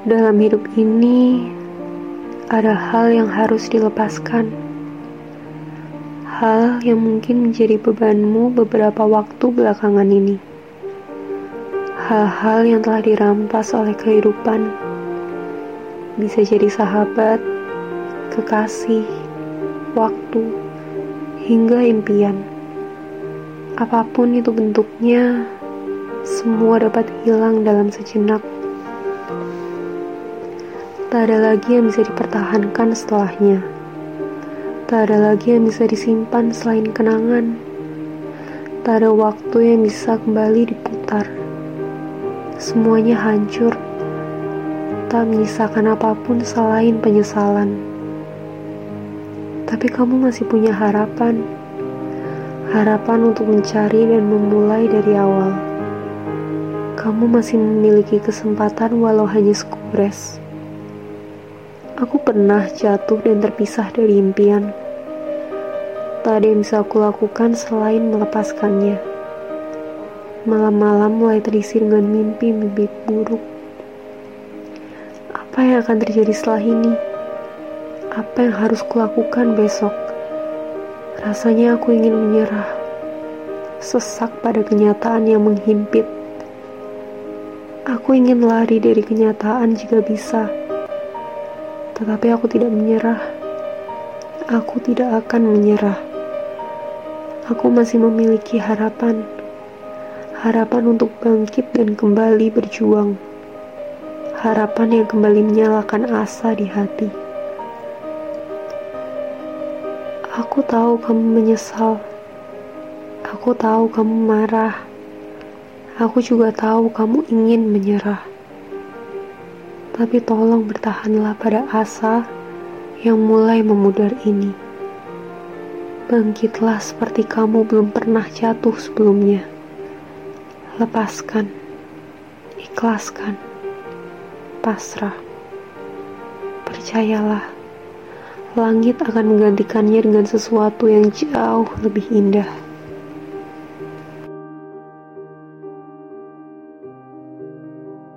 Dalam hidup ini, ada hal yang harus dilepaskan. Hal yang mungkin menjadi bebanmu beberapa waktu belakangan ini. Hal-hal yang telah dirampas oleh kehidupan. Bisa jadi sahabat, kekasih, waktu, hingga impian. Apa pun itu bentuknya, semua dapat hilang dalam sejenak. Tak ada lagi yang bisa dipertahankan setelahnya. Tak ada lagi yang bisa disimpan selain kenangan. Tak ada waktu yang bisa kembali diputar. Semuanya hancur, tak menyisakan apa pun selain penyesalan. Tapi kamu masih punya harapan. Harapan untuk mencari dan memulai dari awal. Kamu masih memiliki kesempatan walau hanya sekubres. Aku pernah jatuh dan terpisah dari impian. Tak ada yang bisa aku lakukan selain melepaskannya. Malam-malam mulai terisi dengan mimpi-mimpi buruk. Apa yang akan terjadi setelah ini? Apa yang harus kulakukan besok? Rasanya aku ingin menyerah. Sesak pada kenyataan yang menghimpit. Aku ingin lari dari kenyataan jika bisa tetapi aku tidak menyerah. Aku tidak akan menyerah. Aku masih memiliki harapan. Harapan untuk bangkit dan kembali berjuang. Harapan yang kembali menyalakan asa di hati. Aku tahu kamu menyesal. Aku tahu kamu marah. Aku juga tahu kamu ingin menyerah. Tapi tolong bertahanlah pada asa yang mulai memudar ini. Bangkitlah seperti kamu belum pernah jatuh sebelumnya. Lepaskan, ikhlaskan, pasrah. Percayalah, langit akan menggantikannya dengan sesuatu yang jauh lebih indah.